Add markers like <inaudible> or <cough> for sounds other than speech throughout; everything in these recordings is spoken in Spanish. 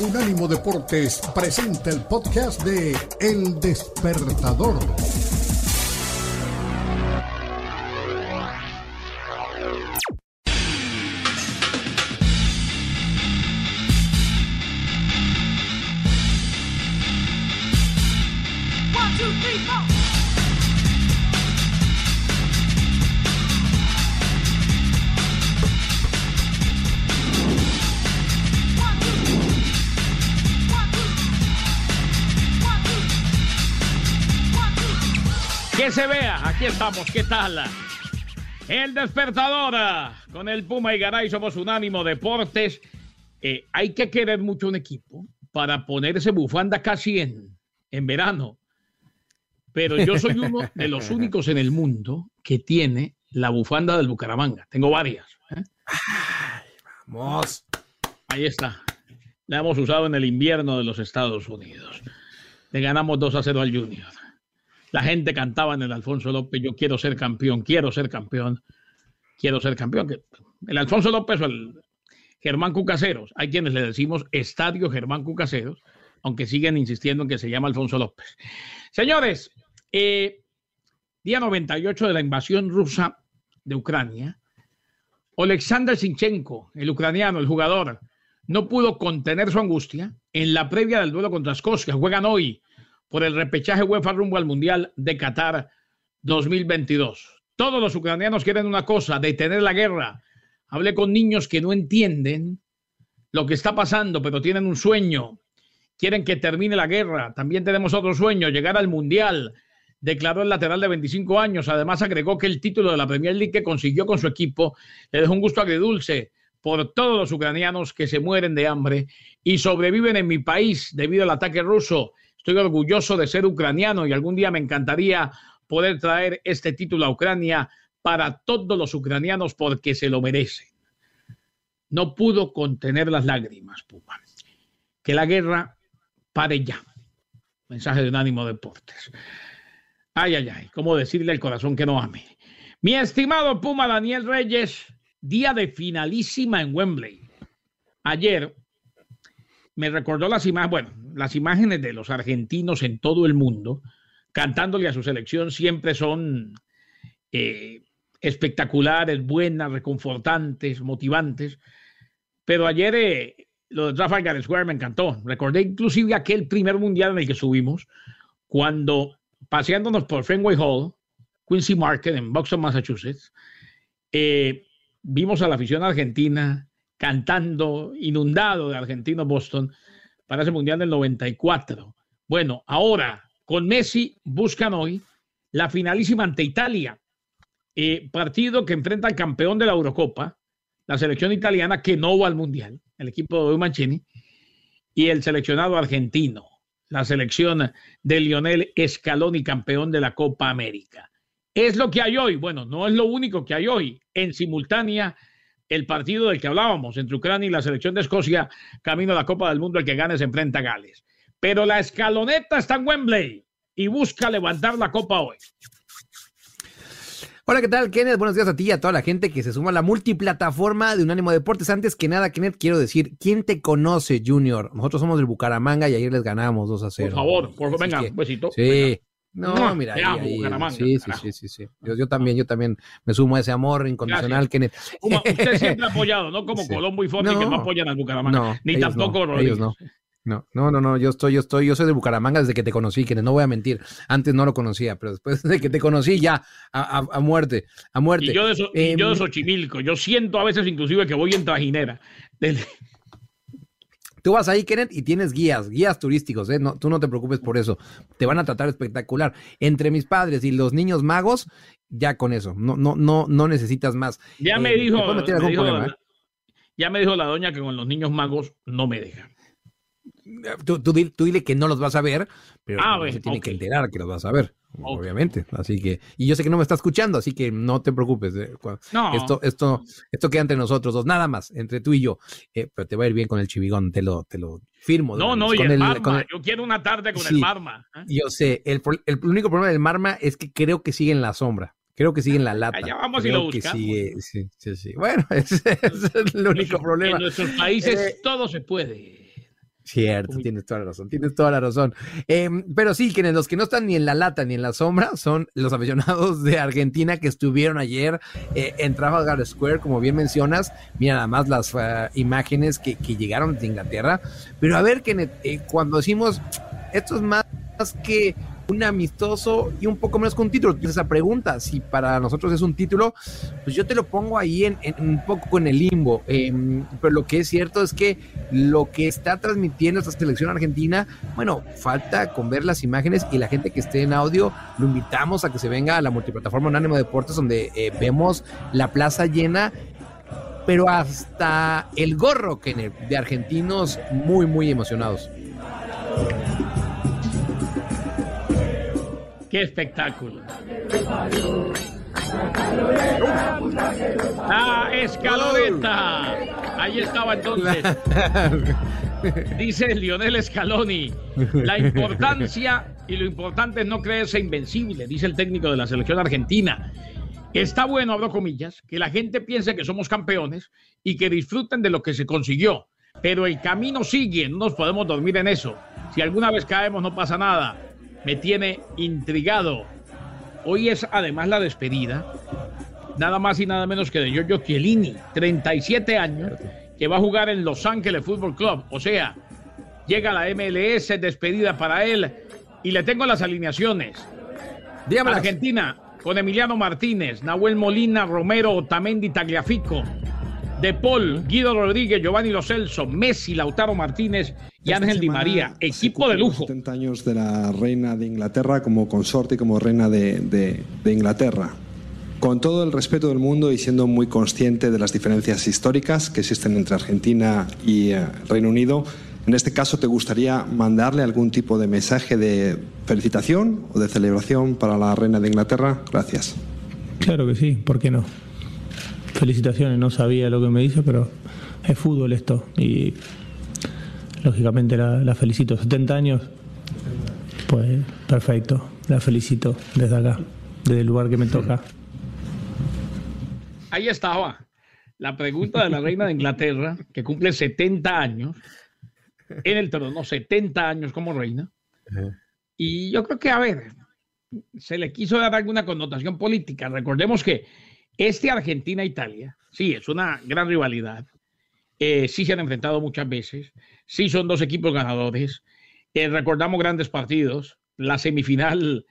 Unánimo Deportes presenta el podcast de El Despertador. Aquí estamos, ¿qué tal? El despertador con el Puma y Garay somos Unánimo Deportes. Eh, hay que querer mucho un equipo para ponerse bufanda casi en, en verano. Pero yo soy uno de los <laughs> únicos en el mundo que tiene la bufanda del Bucaramanga. Tengo varias. ¿eh? vamos. Ahí está. La hemos usado en el invierno de los Estados Unidos. Le ganamos 2 a 0 al Junior. La gente cantaba en el Alfonso López, yo quiero ser campeón, quiero ser campeón, quiero ser campeón. El Alfonso López o el Germán Cucaseros, hay quienes le decimos Estadio Germán Cucaseros, aunque siguen insistiendo en que se llama Alfonso López. Señores, eh, día 98 de la invasión rusa de Ucrania, Alexander Sinchenko, el ucraniano, el jugador, no pudo contener su angustia en la previa del duelo contra Escocia. Juegan hoy por el repechaje UEFA rumbo al Mundial de Qatar 2022. Todos los ucranianos quieren una cosa, detener la guerra. Hablé con niños que no entienden lo que está pasando, pero tienen un sueño. Quieren que termine la guerra. También tenemos otro sueño, llegar al Mundial. Declaró el lateral de 25 años. Además agregó que el título de la Premier League que consiguió con su equipo le dejó un gusto agridulce por todos los ucranianos que se mueren de hambre y sobreviven en mi país debido al ataque ruso Estoy orgulloso de ser ucraniano y algún día me encantaría poder traer este título a Ucrania para todos los ucranianos porque se lo merecen. No pudo contener las lágrimas, Puma. Que la guerra pare ya. Mensaje de Unánimo Deportes. Ay, ay, ay. ¿Cómo decirle al corazón que no ame? Mi estimado Puma Daniel Reyes, día de finalísima en Wembley. Ayer me recordó las imágenes, de los argentinos en todo el mundo cantándole a su selección siempre son eh, espectaculares, buenas, reconfortantes, motivantes. Pero ayer eh, lo de Trafalgar Square me encantó. Recordé inclusive aquel primer mundial en el que subimos, cuando paseándonos por Fenway Hall, Quincy Market, en Boston, Massachusetts, eh, vimos a la afición argentina cantando, inundado de argentinos Boston, para ese Mundial del 94. Bueno, ahora con Messi buscan hoy la finalísima ante Italia, eh, partido que enfrenta al campeón de la Eurocopa, la selección italiana que no va al Mundial, el equipo de Mancini, y el seleccionado argentino, la selección de Lionel Scaloni, campeón de la Copa América. Es lo que hay hoy. Bueno, no es lo único que hay hoy. En simultánea, el partido del que hablábamos entre Ucrania y la selección de Escocia, camino a la Copa del Mundo, el que gane se enfrenta a Gales. Pero la escaloneta está en Wembley y busca levantar la Copa hoy. Hola, ¿qué tal, Kenneth? Buenos días a ti y a toda la gente que se suma a la multiplataforma de Unánimo Deportes. Antes que nada, Kenneth, quiero decir, ¿quién te conoce, Junior? Nosotros somos del Bucaramanga y ayer les ganamos 2 a 0. Por favor, por, venga, un besito. Sí. No, mira, ahí, sí, sí, sí, sí, sí, Yo, también, yo también me sumo a ese amor incondicional que usted <laughs> siempre ha apoyado, no como Colombo y Fofi que no apoyan al Bucaramanga, ni tampoco no, ellos no. No, no, no, no, yo estoy, yo estoy, yo soy de Bucaramanga desde que te conocí, que no voy a mentir. Antes no lo conocía, pero después de que te conocí ya, a, a, muerte, a muerte. Y yo de, eh, yo de Xochimilco, yo siento a veces inclusive que voy en trajinera. Tú vas ahí, Kenneth, y tienes guías, guías turísticos, ¿eh? No, tú no te preocupes por eso. Te van a tratar espectacular. Entre mis padres y los niños magos, ya con eso. No, no, no, no necesitas más. Ya me eh, dijo, ¿eh? ya me dijo la doña que con los niños magos no me dejan. Tú, tú, dile que no los vas a ver, pero ah, se tiene que enterar que los vas a ver, obviamente. Así que, y yo sé que no me está escuchando, así que no te preocupes. Eh, no. Esto, esto, esto queda entre nosotros dos, nada más, entre tú y yo. Eh, pero te va a ir bien con el chivigón, te lo, te lo firmo. No, no, y el, Marma. Yo quiero una tarde con el Marma. ¿eh? Yo sé, el, el, único problema del Marma es que creo que sigue en la sombra. Creo que sigue en la lata. Allá vamos y lo buscamos. sí, sí. Bueno, <laughs> ese, es el único problema. En nuestros países todo se puede. Cierto, tienes toda la razón, tienes toda la razón. Em, pero sí, quienes los que no están ni en la lata ni en la sombra son los aficionados de Argentina que estuvieron ayer eh, en Trafalgar Square, como bien mencionas. Mira nada más las eh, imágenes que, llegaron de Inglaterra. Pero a ver, Kenneth, eh, cuando decimos esto es más que un amistoso y un poco menos con un título. Esa pregunta, si para nosotros es un título, pues yo te lo pongo ahí en, un poco en el limbo. Em, pero lo que es cierto es que lo que está transmitiendo esta selección argentina, bueno, falta con ver las imágenes y la gente que esté en audio, lo invitamos a que se venga a la multiplataforma Unánimo Deportes, donde eh, vemos la plaza llena pero hasta el gorro, de argentinos muy, muy emocionados. ¡Qué espectáculo! ¡Ah, escaloneta! Ahí estaba entonces. <laughs> Dice Lionel Scaloni, la importancia y lo importante es no creerse invencible, dice el técnico de la selección argentina. Está bueno, abro comillas, que la gente piense que somos campeones y que disfruten de lo que se consiguió, pero el camino sigue, no nos podemos dormir en eso. Si alguna vez caemos no pasa nada, me tiene intrigado. Hoy es además la despedida, nada más y nada menos que de Giorgio Chiellini, 37 años, que va a jugar en Los Ángeles Fútbol Club. O sea, llega la MLS, despedida para él, y le tengo las alineaciones. Dígame Argentina, con Emiliano Martínez, Nahuel Molina, Romero, Otamendi, Tagliafico, De Paul, Guido Rodríguez, Giovanni Lo Celso, Messi, Lautaro Martínez y Ángel Di María, equipo de lujo. 70 años de la reina de Inglaterra como consorte y como reina de, Inglaterra. Con todo el respeto del mundo y siendo muy consciente de las diferencias históricas que existen entre Argentina y eh, Reino Unido, en este caso, ¿te gustaría mandarle algún tipo de mensaje de felicitación o de celebración para la reina de Inglaterra? Gracias. Claro que sí, ¿por qué no? Felicitaciones, no sabía lo que me dice, pero es fútbol esto y lógicamente la, felicito. 70 años, pues perfecto, la felicito desde acá, desde el lugar que me toca. Ahí estaba la pregunta de la reina de Inglaterra, que cumple 70 años, en el trono, 70 años como reina. Y yo creo que, a ver, se le quiso dar alguna connotación política. Recordemos que este Argentina-Italia, sí, es una gran rivalidad. Eh, sí se han enfrentado muchas veces, sí son dos equipos ganadores. Eh, recordamos grandes partidos, la semifinal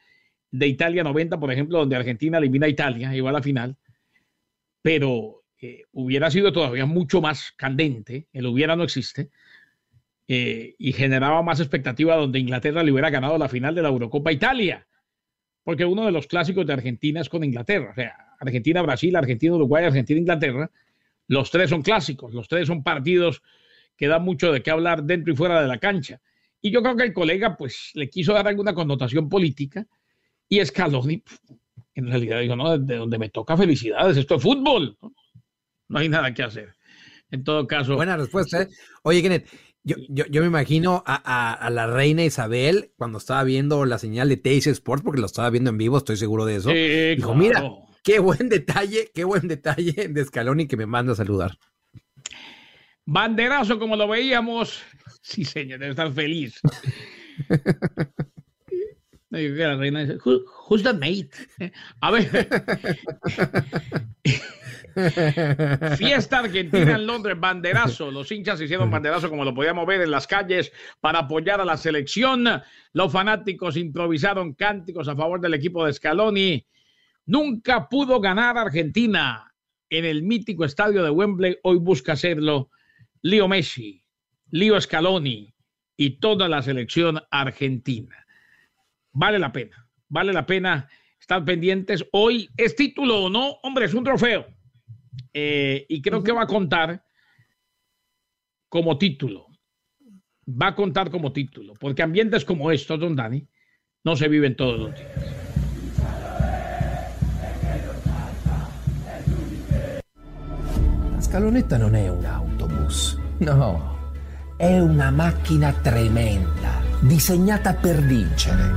de Italia 90, por ejemplo, donde Argentina elimina a Italia, igual a la final, pero eh, hubiera sido todavía mucho más candente, el hubiera no existe, y generaba más expectativa donde Inglaterra le hubiera ganado la final de la Eurocopa Italia, porque uno de los clásicos de Argentina es con Inglaterra, o sea, Argentina-Brasil, Argentina-Uruguay, Argentina-Inglaterra, los tres son clásicos, los tres son partidos que dan mucho de qué hablar dentro y fuera de la cancha. Y yo creo que el colega pues le quiso dar alguna connotación política y Scaloni en realidad dijo, no, de donde me toca felicidades, esto es fútbol, no, hay nada que hacer. En todo caso. Buena respuesta. ¿eh? Oye, Kenneth, yo, yo, me imagino a, la reina Isabel cuando estaba viendo la señal de Teis Sports, porque lo estaba viendo en vivo, estoy seguro de eso. dijo, mira, Qué buen detalle, qué buen detalle de Scaloni que me manda a saludar. Banderazo, como lo veíamos. Sí, señor, debe estar feliz. <laughs> la reina dice, who's the mate? A ver. <laughs> Fiesta Argentina en Londres, banderazo. Los hinchas hicieron banderazo como lo podíamos ver en las calles para apoyar a la selección. Los fanáticos improvisaron cánticos a favor del equipo de Scaloni. Nunca pudo ganar Argentina en el mítico estadio de Wembley. Hoy busca hacerlo Leo Messi, Leo Scaloni y toda la selección argentina. Vale la pena, vale la pena estar pendientes. Hoy es título o no, hombre, es un trofeo. Eh, y creo que va a contar como título. Va a contar como título, porque ambientes como estos, don Dani, no se viven todos los días. Scalonetta non è un autobus, no, è una macchina tremenda, disegnata per vincere.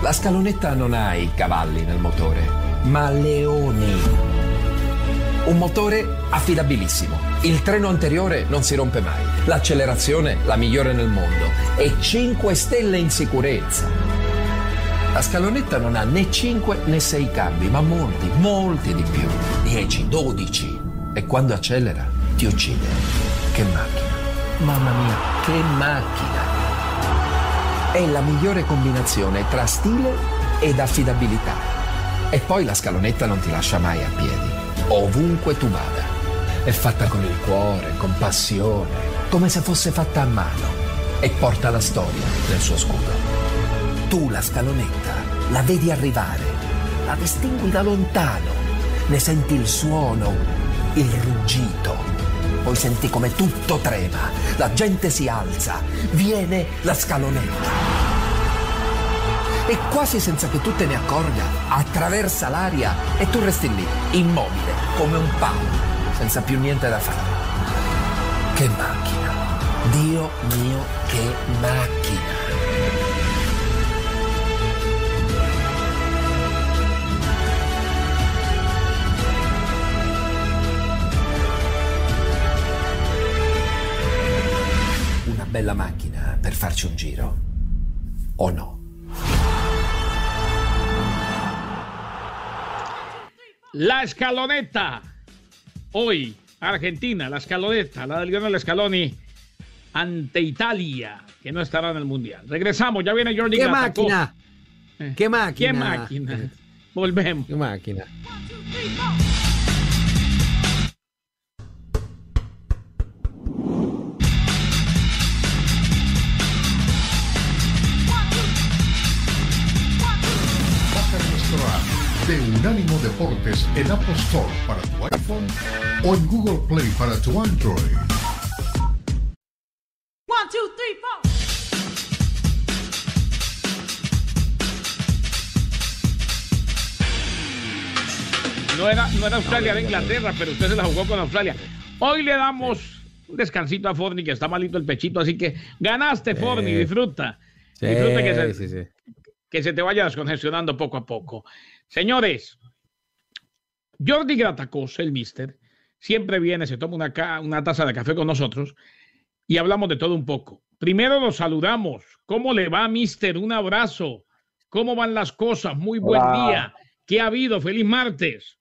La scalonetta non ha i cavalli nel motore, ma leoni. Un motore affidabilissimo Il treno anteriore non si rompe mai, l'accelerazione la migliore nel mondo e 5 stelle in sicurezza. La scalonetta non ha né 5 né 6 cambi, ma molti, molti di più. 10, 12. E quando accelera ti uccide. Che macchina. Mamma mia, che macchina. È la migliore combinazione tra stile ed affidabilità. E poi la scalonetta non ti lascia mai a piedi, ovunque tu vada. È fatta con il cuore, con passione, come se fosse fatta a mano. E porta la storia nel suo scudo. Tu la scalonetta la vedi arrivare, la distingui da lontano, ne senti il suono, il ruggito. Poi senti come tutto trema, la gente si alza, viene la scalonetta. E quasi senza che tu te ne accorga, attraversa l'aria e tu resti lì, immobile, come un palo, senza più niente da fare. Che macchina! Dio mio, che macchina! Bella macchina per farci un giro. O no? La escaloneta. Hoy, Argentina, la escaloneta, la del Lionel Scaloni ante Italia, que no estará en el Mundial. Regresamos, ya viene Jordi ¿Qué máquina? Eh, ¿Qué máquina? ¿Qué máquina? Volvemos. ¿Qué máquina? Unánimo Deportes en Apple Store para tu iPhone o en Google Play para tu Android. One, two, three, four. No era, no era Australia, de Inglaterra, pero usted se la jugó con Australia. Hoy le damos un descansito a Forni, que está malito el pechito, así que ganaste, Forni, disfruta. disfruta que se, que se te vaya descongestionando poco a poco. Señores, Jordi Gratacos, el mister, siempre viene, se toma una, una taza de café con nosotros y hablamos de todo un poco. Primero lo saludamos. ¿Cómo le va, mister? Un abrazo. ¿Cómo van las cosas? Muy buen día. ¿Qué ha habido? Feliz martes.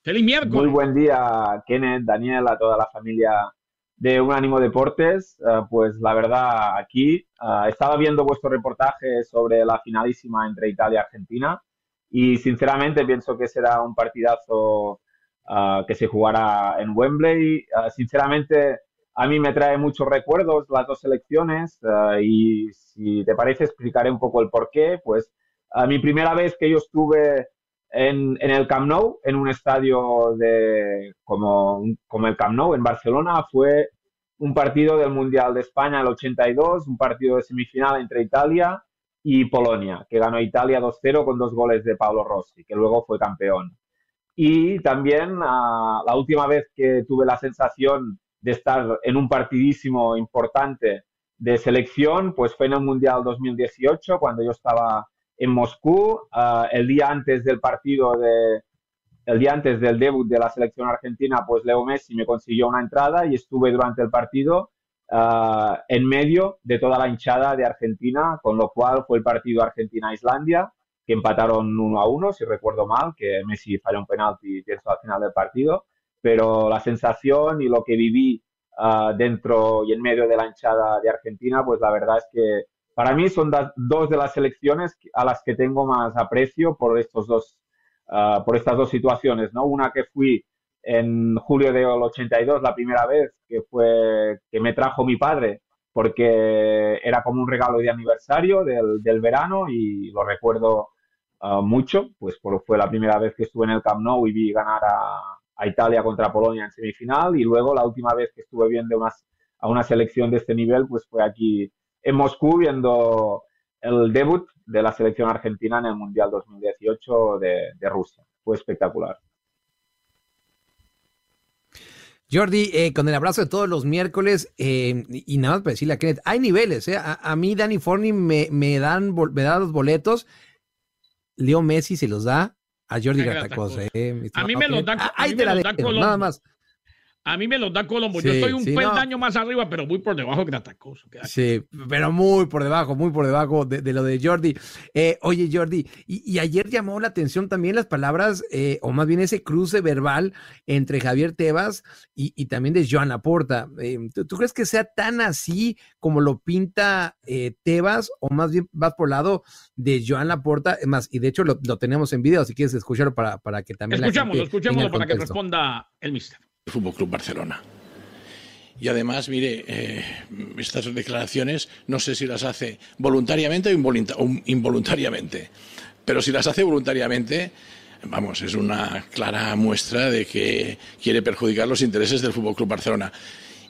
Feliz miércoles. Muy buen día, Kenneth, Daniel, a toda la familia de Un Ánimo Deportes. Eh, pues la verdad, aquí eh, estaba viendo vuestro reportaje sobre la finalísima entre Italia y Argentina y sinceramente pienso que será un partidazo ah, que se jugará en Wembley. Ah, sinceramente, a mí me trae muchos recuerdos las dos selecciones ah, y si te parece explicaré un poco el porqué. Pues mi primera vez que yo estuve en, el Camp Nou, en un estadio de, como, como el Camp Nou en Barcelona, fue un partido del Mundial de España el 82, un partido de semifinal entre Italia y Polonia, que ganó Italia 2-0 con dos goles de Pablo Rossi, que luego fue campeón. Y también ah, la última vez que tuve la sensación de estar en un partidísimo importante de selección, pues fue en el Mundial 2018, cuando yo estaba en Moscú, ah, el día antes del partido de, el día antes del debut de la selección argentina, pues Leo Messi me consiguió una entrada y estuve durante el partido Ah, en medio de toda la hinchada de Argentina, con lo cual fue el partido Argentina-Islandia, que empataron uno a uno, si recuerdo mal, que Messi falló un penalti, pienso, al final del partido, pero la sensación y lo que viví ah, dentro y en medio de la hinchada de Argentina, pues la verdad es que para mí son dos de las selecciones a las que tengo más aprecio por estos dos, ah, por estas dos situaciones, ¿no? Una que fui en julio del 82, la primera vez que fue que me trajo mi padre, porque era como un regalo de aniversario del, verano y lo recuerdo uh, mucho, pues fue la primera vez que estuve en el Camp Nou y vi ganar a, Italia contra Polonia en semifinal y luego la última vez que estuve viendo a una selección de este nivel, pues fue aquí en Moscú viendo el debut de la selección argentina en el Mundial 2018 de, de Rusia. Fue espectacular. Jordi, eh, con el abrazo de todos los miércoles, eh, y nada más para decirle a Kenneth, hay niveles, ¿eh? a, mí Danny Forney me, me, dan, me da los boletos, Leo Messi se los da a Jordi Gatacos. Eh, a mí me los da, Ay, de la nada más. A mí me los da Colombo. Yo estoy un peldaño más arriba, pero muy por debajo de Gratacoso. Sí, pero muy por debajo, muy por debajo de, lo de Jordi. Eh, oye, Jordi, y, ayer llamó la atención también las palabras, eh, o más bien ese cruce verbal entre Javier Tebas y, también de Joan Laporta. Eh, ¿tú, crees que sea tan así como lo pinta Tebas, o más bien vas por el lado de Joan Laporta? Más, y de hecho lo, tenemos en video, si quieres escucharlo para, para que también. Escuchámoslo, escuchémoslo para que responda el mister. Fútbol Club Barcelona. Y además, mire, eh, estas declaraciones no sé si las hace voluntariamente o involuntariamente, pero si las hace voluntariamente, vamos, es una clara muestra de que quiere perjudicar los intereses del Fútbol Club Barcelona.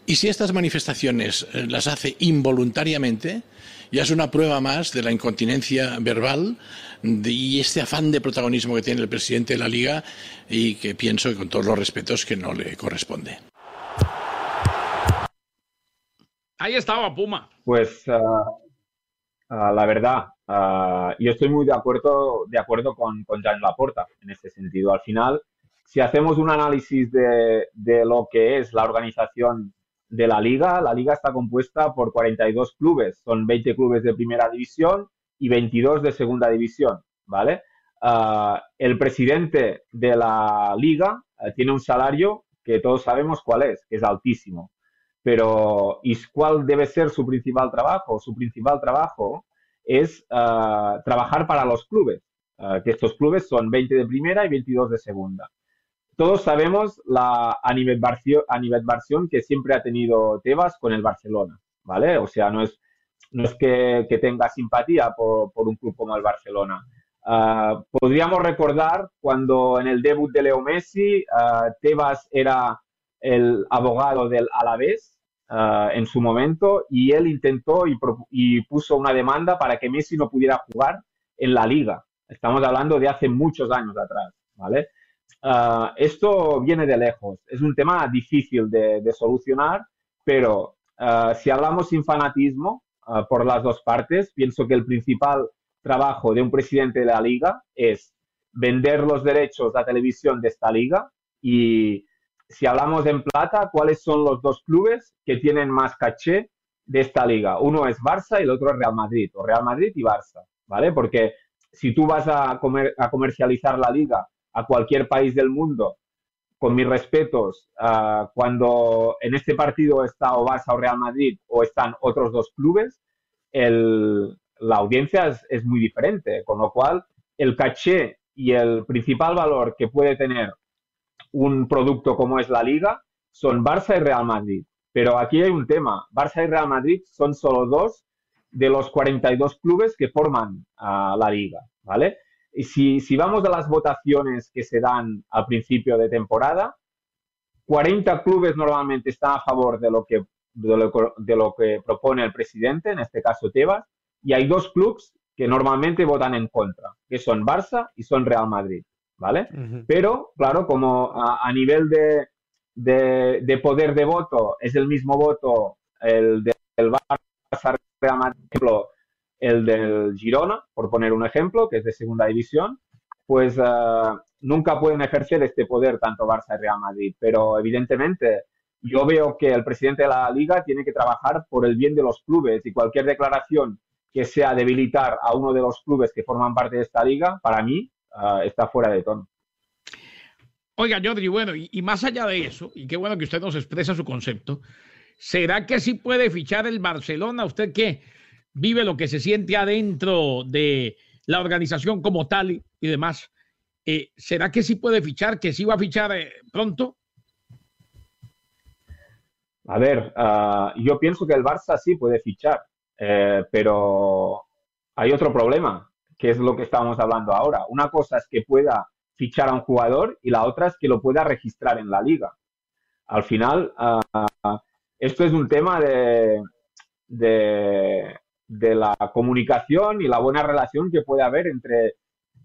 Y si estas manifestaciones eh, las hace involuntariamente, ya es una prueba más de la incontinencia verbal y este afán de protagonismo que tiene el presidente de la Liga y que pienso, con todos los respetos, que no le corresponde. Ahí estaba Puma. Pues ah, la verdad, ah, yo estoy muy de acuerdo, de acuerdo con, con Jan Laporta en este sentido. Al final, si hacemos un análisis de, de lo que es la organización de la liga. La liga está compuesta por 42 clubes, son 20 clubes de primera división y 22 de segunda división, ¿vale? Ah, el presidente de la liga eh, tiene un salario que todos sabemos cuál es, que es altísimo. Pero, ¿y cuál debe ser su principal trabajo? Su principal trabajo es ah, trabajar para los clubes, ah, que estos clubes son 20 de primera y 22 de segunda todos sabemos la animadversión que siempre ha tenido Tebas con el Barcelona, ¿vale? O sea, no es, no es que, tenga simpatía por, un club como el Barcelona. Ah, podríamos recordar cuando en el debut de Leo Messi, uh, Tebas era el abogado del Alavés uh, en su momento y él intentó y puso una demanda para que Messi no pudiera jugar en la liga. Estamos hablando de hace muchos años atrás, ¿vale? Ah, esto viene de lejos. Es un tema difícil de, solucionar, pero ah, si hablamos sin fanatismo ah, por las dos partes, pienso que el principal trabajo de un presidente de la liga es vender los derechos de televisión de esta liga y si hablamos en plata, ¿cuáles son los dos clubes que tienen más caché de esta liga? Uno es Barça y el otro es Real Madrid, o Real Madrid y Barça, ¿vale? Porque si tú vas a, a comercializar la liga a cualquier país del mundo, con mis respetos, ah, cuando en este partido está o Barça o Real Madrid o están otros dos clubes, la audiencia es, muy diferente, con lo cual el caché y el principal valor que puede tener un producto como es la liga son Barça y Real Madrid. Pero aquí hay un tema, Barça y Real Madrid son solo dos de los 42 clubes que forman ah, la liga, ¿vale? Si, si vamos a las votaciones que se dan al principio de temporada, 40 clubes normalmente están a favor de lo que, de lo, que propone el presidente, en este caso Tebas, y hay dos clubes que normalmente votan en contra, que son Barça y son Real Madrid, ¿vale? Pero, claro, como a, nivel de, de, poder de voto es el mismo voto el del Barça Real Madrid, el del Girona, por poner un ejemplo, que es de segunda división, pues eh, nunca pueden ejercer este poder tanto Barça y Real Madrid. Pero evidentemente yo veo que el presidente de la liga tiene que trabajar por el bien de los clubes y cualquier declaración que sea debilitar a uno de los clubes que forman parte de esta liga, para mí eh, está fuera de tono. Oiga, Jordi, bueno, y, y, más allá de eso, y qué bueno que usted nos expresa su concepto, ¿será que sí puede fichar el Barcelona? ¿Usted qué? Vive lo que se siente adentro de la organización como tal y, demás. Eh, ¿Será que sí puede fichar, que sí va a fichar eh, pronto? A ver, ah, yo pienso que el Barça sí puede fichar, eh, pero hay otro problema, que es lo que estábamos hablando ahora. Una cosa es que pueda fichar a un jugador y la otra es que lo pueda registrar en la liga. Al final, ah, esto es un tema de la comunicación y la buena relación que puede haber entre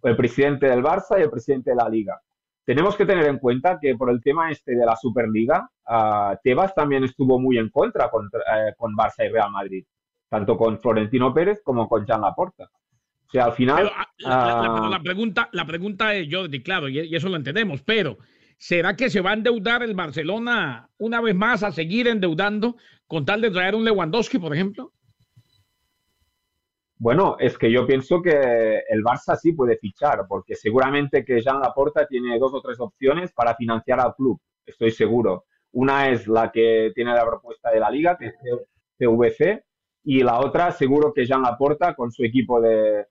el presidente del Barça y el presidente de la Liga. Tenemos que tener en cuenta que por el tema este de la Superliga, uh, Tebas también estuvo muy en contra eh, con, Barça y Real Madrid, tanto con Florentino Pérez como con Jean Laporta. O sea, al final... Ah, la, ah, pregunta, la pregunta es, yo, claro, y, eso lo entendemos, pero ¿Será que se va a endeudar el Barcelona una vez más a seguir endeudando con tal de traer un Lewandowski, por ejemplo? Bueno, es que yo pienso que el Barça sí puede fichar, porque seguramente que Jean Laporta tiene dos o tres opciones para financiar al club, estoy seguro. Una es la que tiene la propuesta de la liga, que es CVC, y la otra seguro que Jean Laporta con su equipo de,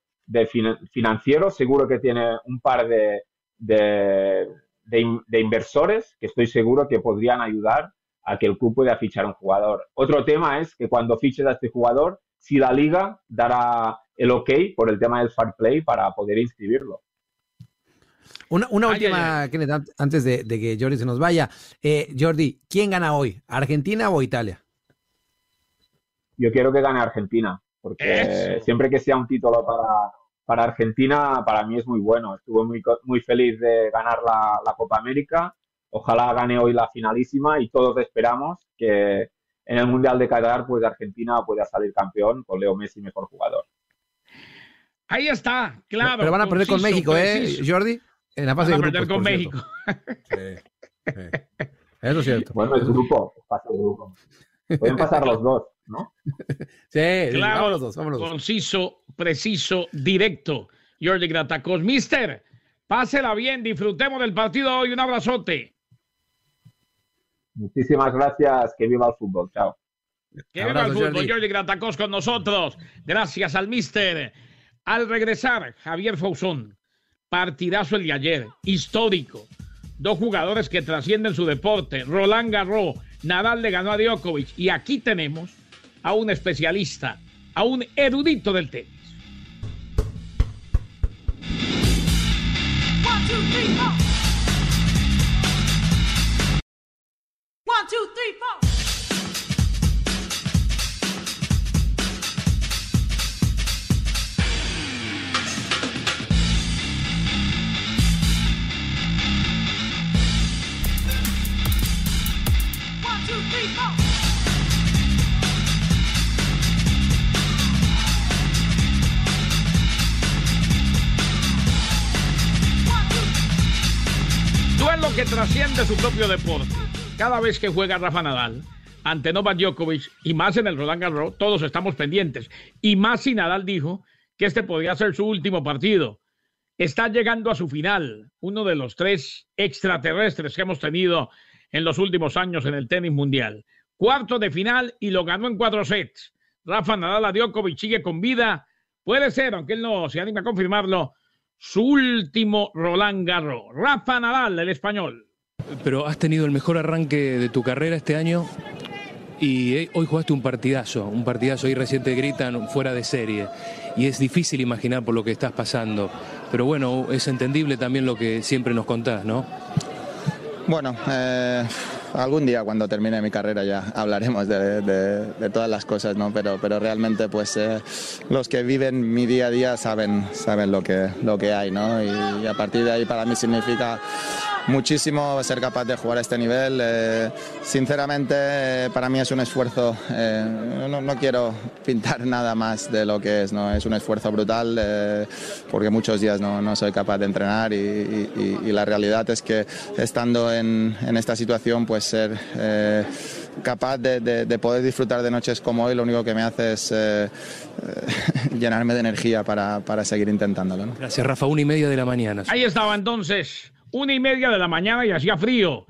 financiero, seguro que tiene un par de, de, inversores que estoy seguro que podrían ayudar a que el club pueda fichar un jugador. Otro tema es que cuando fiches a este jugador, si la liga dará el ok por el tema del fair play para poder inscribirlo. Una, última, antes de, que Jordi se nos vaya. Eh, Jordi, ¿quién gana hoy? ¿Argentina o Italia? Yo quiero que gane Argentina, porque siempre que sea un título para, para Argentina, para mí es muy bueno. Estuve muy, muy feliz de ganar la, la Copa América. Ojalá gane hoy la finalísima y todos esperamos que en el Mundial de Qatar, pues Argentina pueda salir campeón con Leo Messi mejor jugador. Ahí está, claro. Pero van a perder con México, ¿eh, Jordi? En la fase van a perder con México. Eso es cierto. Bueno, es grupo, pasa el grupo. Pueden pasar los dos, ¿no? Sí, claro, los dos, vámonos. Conciso, preciso, directo. Jordi Gratacos. Mister, pásela bien, disfrutemos del partido hoy. Un abrazote. Muchísimas gracias. Que viva el fútbol. Chao. Que viva el fútbol. Jordi. Gratacos con nosotros. Gracias al Mister. Al regresar, Javier Fausón. Partidazo el de ayer. Histórico. Dos jugadores que trascienden su deporte. Roland Garros. Nadal le ganó a Djokovic. Y aquí tenemos a un especialista, a un erudito del tenis. One, two, three, su propio deporte. Cada vez que juega Rafa Nadal ante Novak Djokovic y más en el Roland Garros, todos estamos pendientes. Y más si Nadal dijo que este podría ser su último partido. Está llegando a su final, uno de los tres extraterrestres que hemos tenido en los últimos años en el tenis mundial. Cuarto de final y lo ganó en cuatro sets. Rafa Nadal a Djokovic sigue con vida. Puede ser, aunque él no se anima a confirmarlo, su último Roland Garros. Rafa Nadal, el español. Pero has tenido el mejor arranque de tu carrera este año y eh, hoy jugaste un partidazo, un partidazo ahí reciente gritan fuera de serie y es difícil imaginar por lo que estás pasando, pero bueno, es entendible también lo que siempre nos contás, ¿no? Bueno, eh, algún día cuando termine mi carrera ya hablaremos de, todas las cosas, ¿no? Pero, pero realmente pues eh, los que viven mi día a día saben, saben lo, que, lo que hay, ¿no? Y, a partir de ahí para mí significa muchísimo ser capaz de jugar a este nivel. Eh, sinceramente, para mí es un esfuerzo, eh, no, quiero <laughs> pintar nada más de lo que es, ¿no? es un esfuerzo brutal porque muchos días no, no, soy capaz de entrenar y, la realidad es que estando en, en esta situación, pues ser eh, capaz de, poder disfrutar de noches como hoy, lo único que me hace es eh, eh, <laughs> llenarme de energía para, seguir intentándolo. Gracias, Rafa. Una y media de la mañana. Ahí estaba entonces, una y media de la mañana y hacía frío.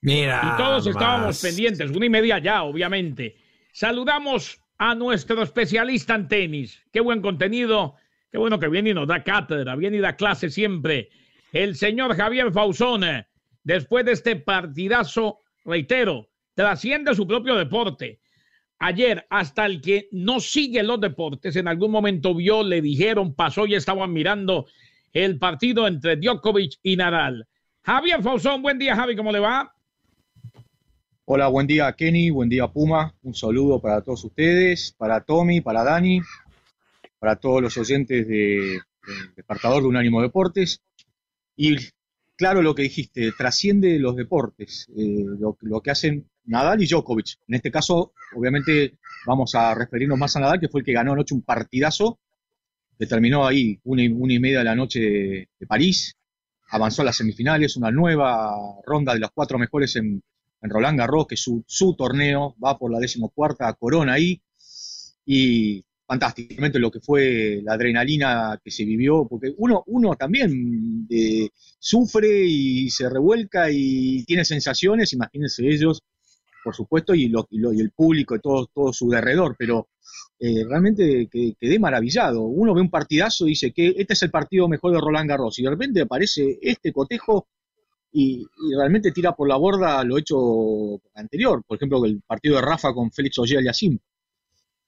Mira. Y todos estábamos pendientes, una y media ya, obviamente. Saludamos a nuestro especialista en tenis. Qué buen contenido. Qué bueno que viene y nos da cátedra, viene y da clase siempre. El señor Javier Fausone después de este partidazo, reitero, trasciende su propio deporte. Ayer, hasta el que no sigue los deportes, en algún momento vio, le dijeron, pasó y estaban mirando el partido entre Djokovic y Nadal. Javier Fausón, buen día, Javi, ¿cómo le va? Hola, buen día, Kenny, buen día, Puma. Un saludo para todos ustedes, para Tommy, para Dani, para todos los oyentes de, de Despertador de Unánimo Deportes. Y claro lo que dijiste, trasciende los deportes, eh, lo, que hacen Nadal y Djokovic. En este caso, obviamente, vamos a referirnos más a Nadal, que fue el que ganó anoche un partidazo, que terminó ahí una y, una y media de la noche de, París, avanzó a las semifinales, una nueva ronda de los cuatro mejores en, Roland Garros, que su, su torneo, va por la decimocuarta corona ahí, y fantásticamente lo que fue la adrenalina que se vivió, porque uno, uno también eh, sufre y se revuelca y tiene sensaciones, imagínense ellos, por supuesto, y, lo, y, el público y todo, todo su derredor, pero eh, realmente quedé maravillado. Uno ve un partidazo y dice que este es el partido mejor de Roland Garros, y de repente aparece este cotejo y, realmente tira por la borda lo hecho anterior, por ejemplo, el partido de Rafa con Félix Ogier Yassim.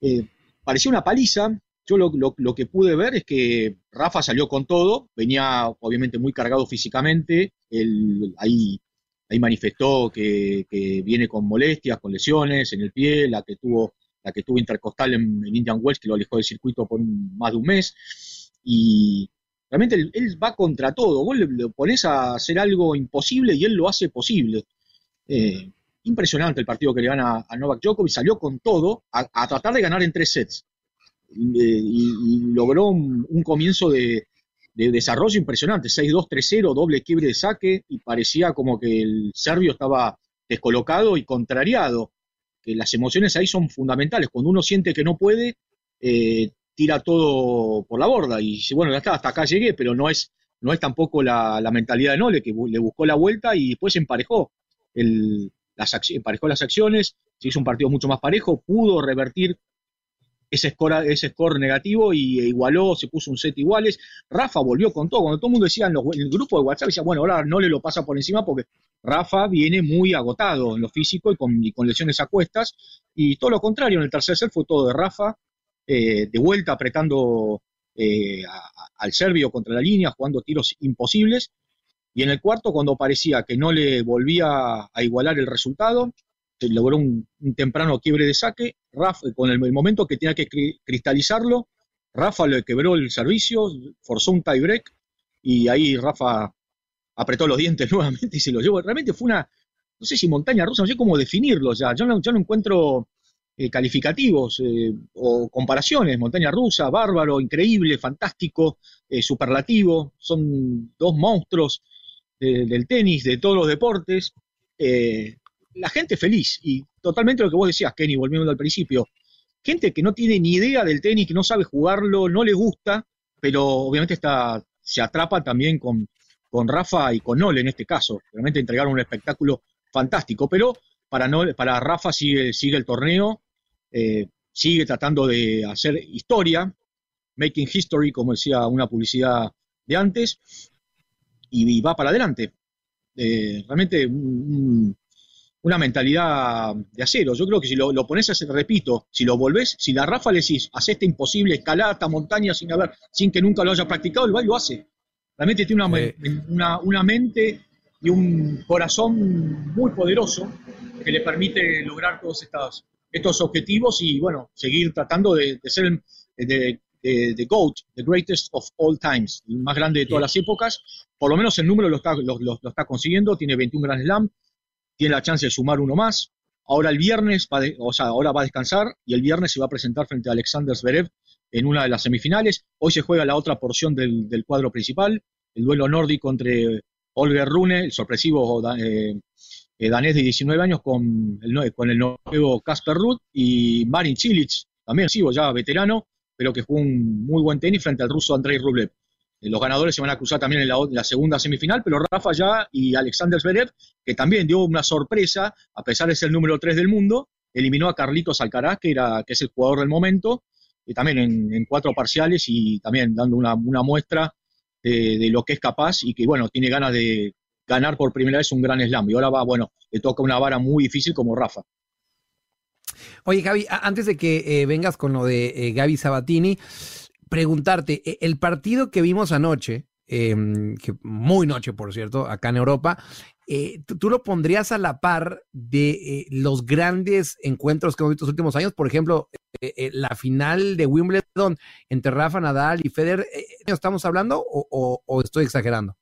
Eh, parecía una paliza. Yo lo, que pude ver es que Rafa salió con todo, venía obviamente muy cargado físicamente, él ahí, ahí manifestó que, viene con molestias, con lesiones en el pie, la que tuvo, la que tuvo intercostal en, Indian Wells, que lo alejó del circuito por más de un mes, y realmente él, va contra todo, vos le, pones a hacer algo imposible y él lo hace posible. Eh, impresionante el partido que le gana a Novak Djokovic, salió con todo a, tratar de ganar en tres sets. Y, logró un, comienzo de, desarrollo impresionante, 6-2, 3-0, doble quiebre de saque. Y parecía como que el serbio estaba descolocado y contrariado, que las emociones ahí son fundamentales, cuando uno siente que no puede, eh, tira todo por la borda y dice, bueno, ya está, hasta acá llegué, pero no es, no es tampoco la, la mentalidad de Nole, que le buscó la vuelta y después emparejó el, las, emparejó las acciones, se hizo un partido mucho más parejo, pudo revertir ese score, negativo y igualó, se puso un set iguales. Rafa volvió con todo. Cuando todo el mundo decía en, el grupo de WhatsApp, decía, bueno, ahora no le lo pasa por encima porque Rafa viene muy agotado en lo físico y con, lesiones a cuestas. Y todo lo contrario, en el tercer set fue todo de Rafa, eh, de vuelta apretando eh, al serbio contra la línea, jugando tiros imposibles. Y en el cuarto, cuando parecía que no le volvía a igualar el resultado, se logró un, temprano quiebre de saque. Rafa, con el, momento que tenía que cristalizarlo, Rafa le quebró el servicio, forzó un tiebreak y ahí Rafa apretó los dientes <laughs> nuevamente y se lo llevó. Realmente fue una, no sé si montaña rusa, no sé cómo definirlo ya. Yo no, encuentro eh, calificativos eh, o comparaciones. Montaña rusa, bárbaro, increíble, fantástico, eh, superlativo. Son dos monstruos del tenis, de todos los deportes. La gente feliz y totalmente lo que vos decías, Kenny, volviendo al principio. Gente que no tiene ni idea del tenis, que no sabe jugarlo, no le gusta, pero obviamente está, se atrapa también con, con Rafa y con Nole en este caso. Realmente entregaron un espectáculo fantástico, pero para, no, para Rafa sigue, sigue el torneo, eh, sigue tratando de hacer historia, making history, como decía una publicidad de antes, y, va para adelante. Eh, realmente una mentalidad de acero. Yo creo que si lo, pones a hacer, repito, si lo volvés, si la Rafa le decís, hace este imposible, escalar esta montaña sin haber, sin que nunca lo haya practicado, el lo hace. Realmente tiene una, una, mente y un corazón muy poderoso que le permite lograr todos estos, estos objetivos y, bueno, seguir tratando de, ser, de, The GOAT, The Greatest of All Times, el más grande de todas las épocas. Por lo menos el número lo está, lo, está consiguiendo, tiene 21 Grand Slam, tiene la chance de sumar uno más. Ahora el viernes, va o sea, ahora va a descansar y el viernes se va a presentar frente a Alexander Zverev en una de las semifinales. Hoy se juega la otra porción del, cuadro principal, el duelo nórdico entre Olger Rune, el sorpresivo eh, eh, danés de 19 años, con el, con el nuevo Casper Ruud, y Marin Cilic, también sigo ya veterano, pero que jugó un muy buen tenis frente al ruso Andrei Rublev. Eh, los ganadores se van a cruzar también en la, segunda semifinal, pero Rafa ya y Alexander Zverev, que también dio una sorpresa, a pesar de ser el número 3 del mundo, eliminó a Carlitos Alcaraz, que, era, que es el jugador del momento, y también en, cuatro parciales y también dando una, muestra de, lo que es capaz y que, bueno, tiene ganas de ganar por primera vez un gran slam. Y ahora va, bueno, le toca una vara muy difícil como Rafa. Oye, Gaby, antes de que eh, vengas con lo de eh, Gaby Sabatini, preguntarte, e, el partido que vimos anoche, que muy noche, por cierto, acá en Europa, eh, ¿tú, lo pondrías a la par de los grandes encuentros que hemos visto en los últimos años? Por ejemplo, la final de Wimbledon entre Rafa Nadal y Federer, ¿estamos hablando o, estoy exagerando?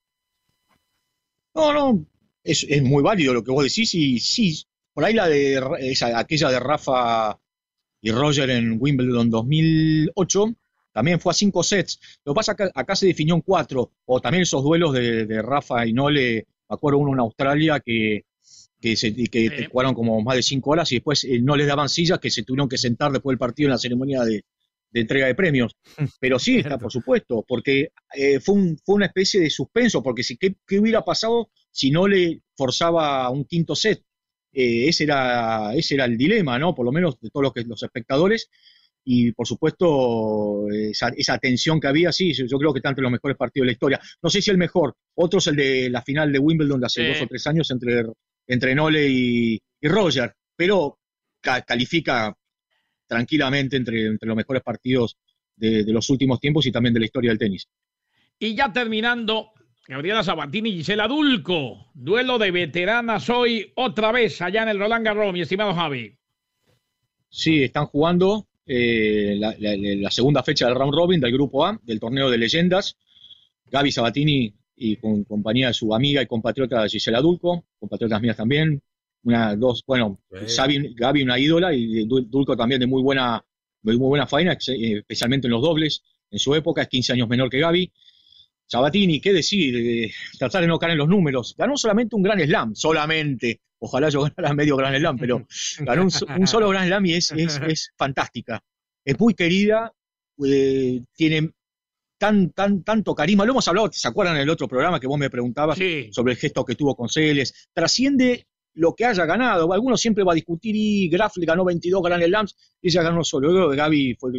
No, no, es, es, muy válido lo que vos decís y sí, por ahí la de aquella de Rafa y Roger en Wimbledon 2008 también fue a cinco sets. Lo que pasa que acá se definió en cuatro, o también esos duelos de, Rafa y Nole, me acuerdo uno en Australia que, que, se, que jugaron como más de cinco horas y después eh, no les daban sillas que se tuvieron que sentar después del partido en la ceremonia de, entrega de premios. <laughs> Pero sí, está, por supuesto, porque eh, fue, un, fue una especie de suspenso, porque si, ¿qué, ¿qué, hubiera pasado si no le forzaba un quinto set? Eh, ese, era, ese era el dilema, ¿no? Por lo menos de todos los, que, los espectadores. Y por supuesto, esa, esa, tensión que había, sí, yo creo que está entre los mejores partidos de la historia. No sé si el mejor, otro es el de la final de Wimbledon de hace dos o tres años entre, entre Nole y, Roger, pero califica tranquilamente entre, entre los mejores partidos de, de los últimos tiempos y también de la historia del tenis. Y ya terminando, Gabriela Sabatini y Gisela Dulco. Duelo de veteranas hoy, otra vez allá en el Roland Garros, mi estimado Javi. Sí, están jugando eh, la, segunda fecha del round robin del grupo A, del torneo de leyendas. Gaby Sabatini y con compañía de su amiga y compatriota Gisela Dulco, compatriotas mías también. Una, dos, bueno, Gaby, una ídola y Dulco también de muy buena, muy buena faena, especialmente en los dobles. En su época es 15 años menor que Gaby. Sabatini, ¿qué decir? tratar de no caer en los números. Ganó solamente un gran slam, solamente. Ojalá yo ganara medio gran slam, pero <laughs> ganó un, solo gran slam y es, es, fantástica. Es muy querida, eh, tiene tan, tan, tanto carisma. Lo hemos hablado, ¿se acuerdan en el otro programa que vos me preguntabas sobre el gesto que tuvo con Celes? Trasciende lo que haya ganado. Algunos siempre va a discutir y Graf le ganó 22 Grand Slams y ella ganó solo. Luego Gaby fue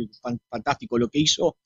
fantástico lo que hizo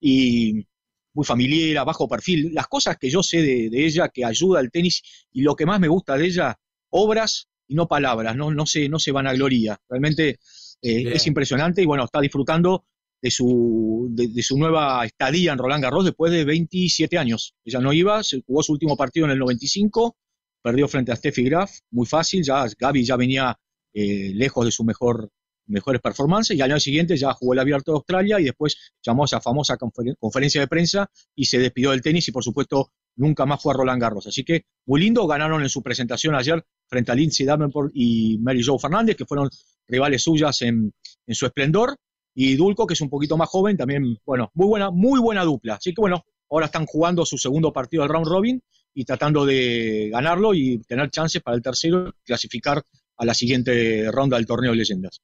y muy familiar, bajo perfil, las cosas que yo sé de, ella que ayuda al tenis y lo que más me gusta de ella, obras y no palabras, no, no, se, no se van a gloria. Realmente eh, es impresionante y bueno, está disfrutando de su, de, su nueva estadía en Roland Garros después de 27 años. Ella no iba, se jugó su último partido en el 95, perdió frente a Steffi Graf, muy fácil, ya Gaby ya venía eh, lejos de su mejor mejores performances y al año siguiente ya jugó el Abierto de Australia y después llamó a esa famosa conferencia de prensa y se despidió del tenis y por supuesto nunca más fue a Roland Garros. Así que muy lindo, ganaron en su presentación ayer frente a Lindsay Davenport y Mary Jo Fernández, que fueron rivales suyas en, en, su esplendor, y Dulco, que es un poquito más joven, también, bueno, muy buena, muy buena dupla. Así que bueno, ahora están jugando su segundo partido del round robin y tratando de ganarlo y tener chances para el tercero clasificar a la siguiente ronda del torneo de leyendas.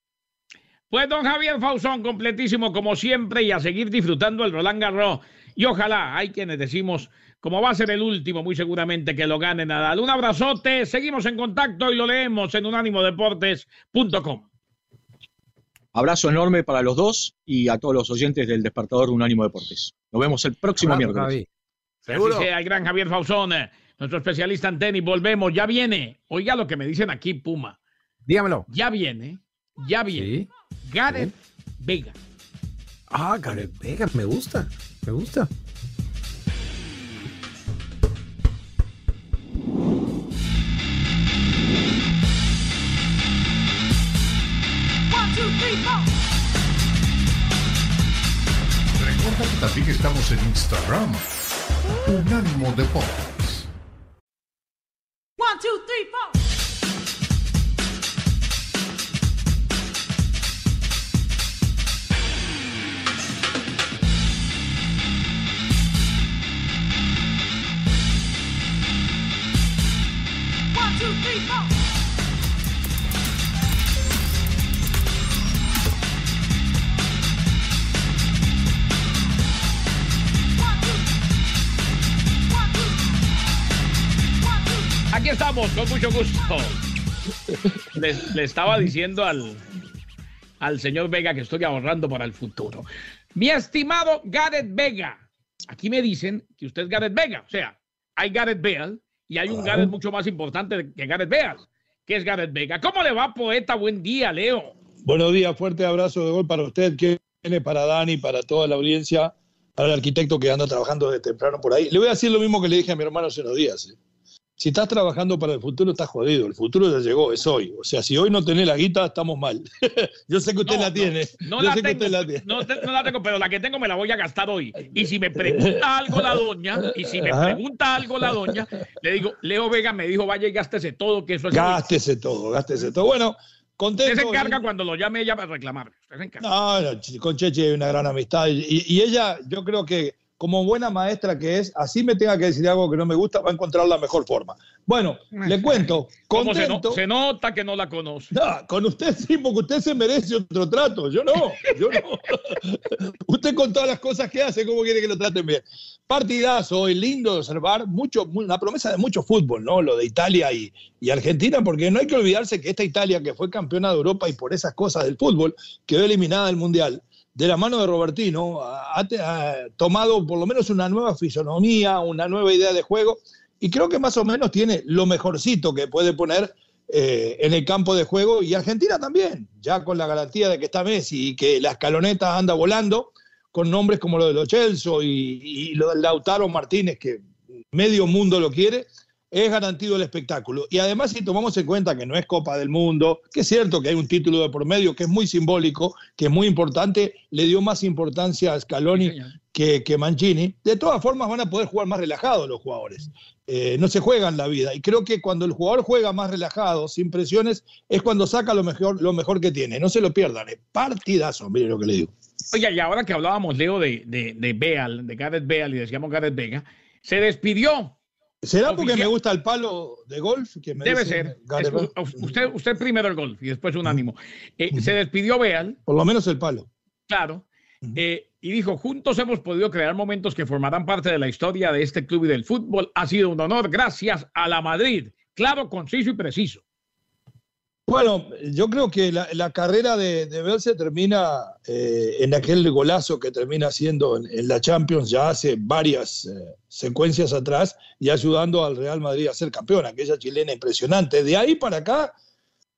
Pues don Javier Fausón, completísimo como siempre y a seguir disfrutando el Roland Garros. Y ojalá, hay quienes decimos, como va a ser el último, muy seguramente que lo gane Nadal. Un abrazote, seguimos en contacto y lo leemos en unánimodeportes.com. Abrazo enorme para los dos y a todos los oyentes del Despertador Unánimo Deportes. Nos vemos el próximo miércoles. Seguro. el gran Javier Fausón, nuestro especialista en tenis. Volvemos, ya viene. Oiga lo que me dicen aquí, Puma. Dígamelo. Ya viene, ya viene. Gareth Vega. Ah, Gareth Vega, me gusta, me gusta. Recuerda que también estamos en Instagram. Unánimo Deportes. One, two, three, four. Aquí estamos, con mucho gusto. Le, estaba diciendo al, al señor Vega que estoy ahorrando para el futuro. Mi estimado Gareth Vega, aquí me dicen que usted es Gareth Vega, o sea, hay Gareth Bale y hay un Gareth mucho más importante que Gareth Bale, que es Gareth Vega. ¿Cómo le va, poeta? Buen día, Leo. Buenos días, fuerte abrazo de gol para usted, que viene para Dani, para toda la audiencia, para el arquitecto que anda trabajando de temprano por ahí. Le voy a decir lo mismo que le dije a mi hermano hace unos días. ¿eh? Si estás trabajando para el futuro, estás jodido. El futuro ya llegó, es hoy. O sea, si hoy no tenés la guita, estamos mal. <laughs> Yo sé que usted la tiene. No, la tengo, No, la tengo, pero la que tengo me la voy a gastar hoy. Y si me pregunta <laughs> algo la doña, y si me pregunta algo la doña, le digo, Leo Vega me dijo, vaya y gástese todo, que eso es. Gástese todo, gástese todo. Bueno, contento. Usted se encarga cuando lo llame ella para reclamar. No, no, con Cheche hay una gran amistad. y ella, yo creo que como buena maestra que es, así me tenga que decir algo que no me gusta, va a encontrar la mejor forma. Bueno, le cuento, contento. Se, nota que no la conoce. No, con usted sí, porque usted se merece otro trato. Yo no, yo no. <laughs> usted con todas las cosas que hace, ¿cómo quiere que lo traten bien? Partidazo, es lindo de observar, mucho, una promesa de mucho fútbol, ¿no? Lo de Italia y, y Argentina, porque no hay que olvidarse que esta Italia, que fue campeona de Europa y por esas cosas del fútbol, quedó eliminada del Mundial de la mano de Robertino, ha, tomado por lo menos una nueva fisonomía, una nueva idea de juego, y creo que más o menos tiene lo mejorcito que puede poner eh, en el campo de juego, y Argentina también, ya con la garantía de que está Messi y que la escaloneta anda volando, con nombres como lo de los Chelsea y, y lo del Lautaro Martínez, que medio mundo lo quiere, es garantido el espectáculo. Y además, si tomamos en cuenta que no es Copa del Mundo, que es cierto que hay un título de por medio que es muy simbólico, que es muy importante, le dio más importancia a Scaloni que, que, Mancini. De todas formas, van a poder jugar más relajados los jugadores. Eh, no se juegan la vida. Y creo que cuando el jugador juega más relajado, sin presiones, es cuando saca lo mejor, lo mejor que tiene. No se lo pierdan. Es partidazo, mire lo que le digo. Oye, y ahora que hablábamos, Leo, de, de, de Beal, de Gareth Beal, y decíamos Gareth Vega, se despidió ¿Será porque me gusta el palo de golf? Debe ser. usted, usted primero el golf y después un ánimo. Eh, se despidió Beal. Por lo menos el palo. Claro. Eh, y dijo, juntos hemos podido crear momentos que formarán parte de la historia de este club y del fútbol. Ha sido un honor gracias a la Madrid. Claro, conciso y preciso. Bueno, yo creo que la, carrera de, de se termina eh, en aquel golazo que termina haciendo en, la Champions ya hace varias eh, secuencias atrás y ayudando al Real Madrid a ser campeón, aquella chilena impresionante. De ahí para acá,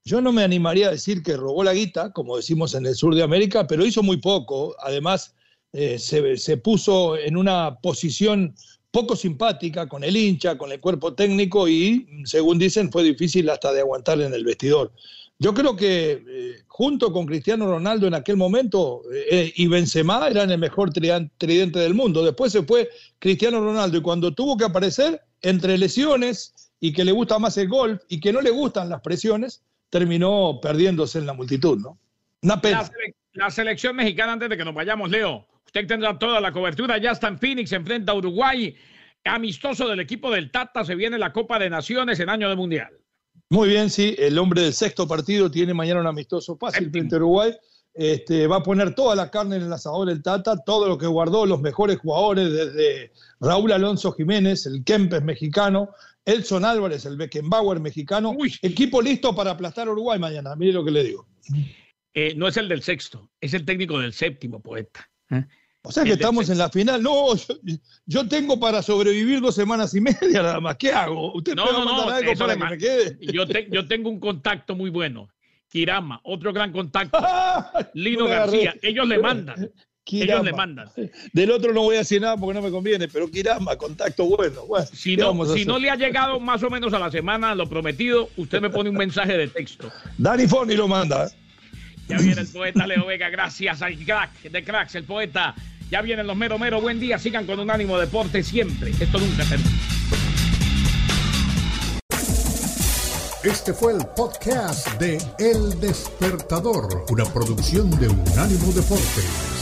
yo no me animaría a decir que robó la guita, como decimos en el sur de América, pero hizo muy poco. Además, eh, se, se puso en una posición poco simpática con el hincha, con el cuerpo técnico y, según dicen, fue difícil hasta de aguantar en el vestidor. Yo creo que eh, junto con Cristiano Ronaldo en aquel momento eh, y Benzema eran el mejor tridente del mundo. Después se fue Cristiano Ronaldo y cuando tuvo que aparecer entre lesiones y que le gusta más el golf y que no le gustan las presiones, terminó perdiéndose en la multitud, ¿no? Una pena. la selección mexicana, antes de que nos vayamos, Leo, Usted tendrá toda la cobertura. Ya está en Phoenix, enfrenta a Uruguay. Amistoso del equipo del Tata. Se viene la Copa de Naciones en año de Mundial. Muy bien, sí. El hombre del sexto partido tiene mañana un amistoso fácil frente a Uruguay. Este, va a poner toda la carne en el asador el Tata, todo lo que guardó, los mejores jugadores, desde Raúl Alonso Jiménez, el Kempes mexicano, Elson Álvarez, el Beckenbauer mexicano. Equipo listo para aplastar a Uruguay mañana, mire lo que le digo. Eh, no es el del sexto, es el técnico del séptimo, poeta. ¿eh? O sea que estamos en la final. No, yo, tengo para sobrevivir dos semanas y media <laughs> nada más. ¿Qué hago? ¿Usted no, no, no, algo para que me quede? Yo, yo tengo un contacto muy bueno. Kirama, otro gran contacto. <laughs> Lino García. Ellos le mandan. Ellos le mandan. Del otro no voy a decir nada porque no me conviene, pero Kirama, contacto bueno. si no, si no le ha llegado más o menos a la semana lo prometido, usted me pone un mensaje de texto. Dani Forni lo manda. Ya viene el poeta Leo Vega, gracias al crack de cracks, el poeta. Ya vienen los mero mero, buen día, sigan con un ánimo deporte siempre. Esto nunca termina. Este fue el podcast de El Despertador, una producción de Unánimo Deportes.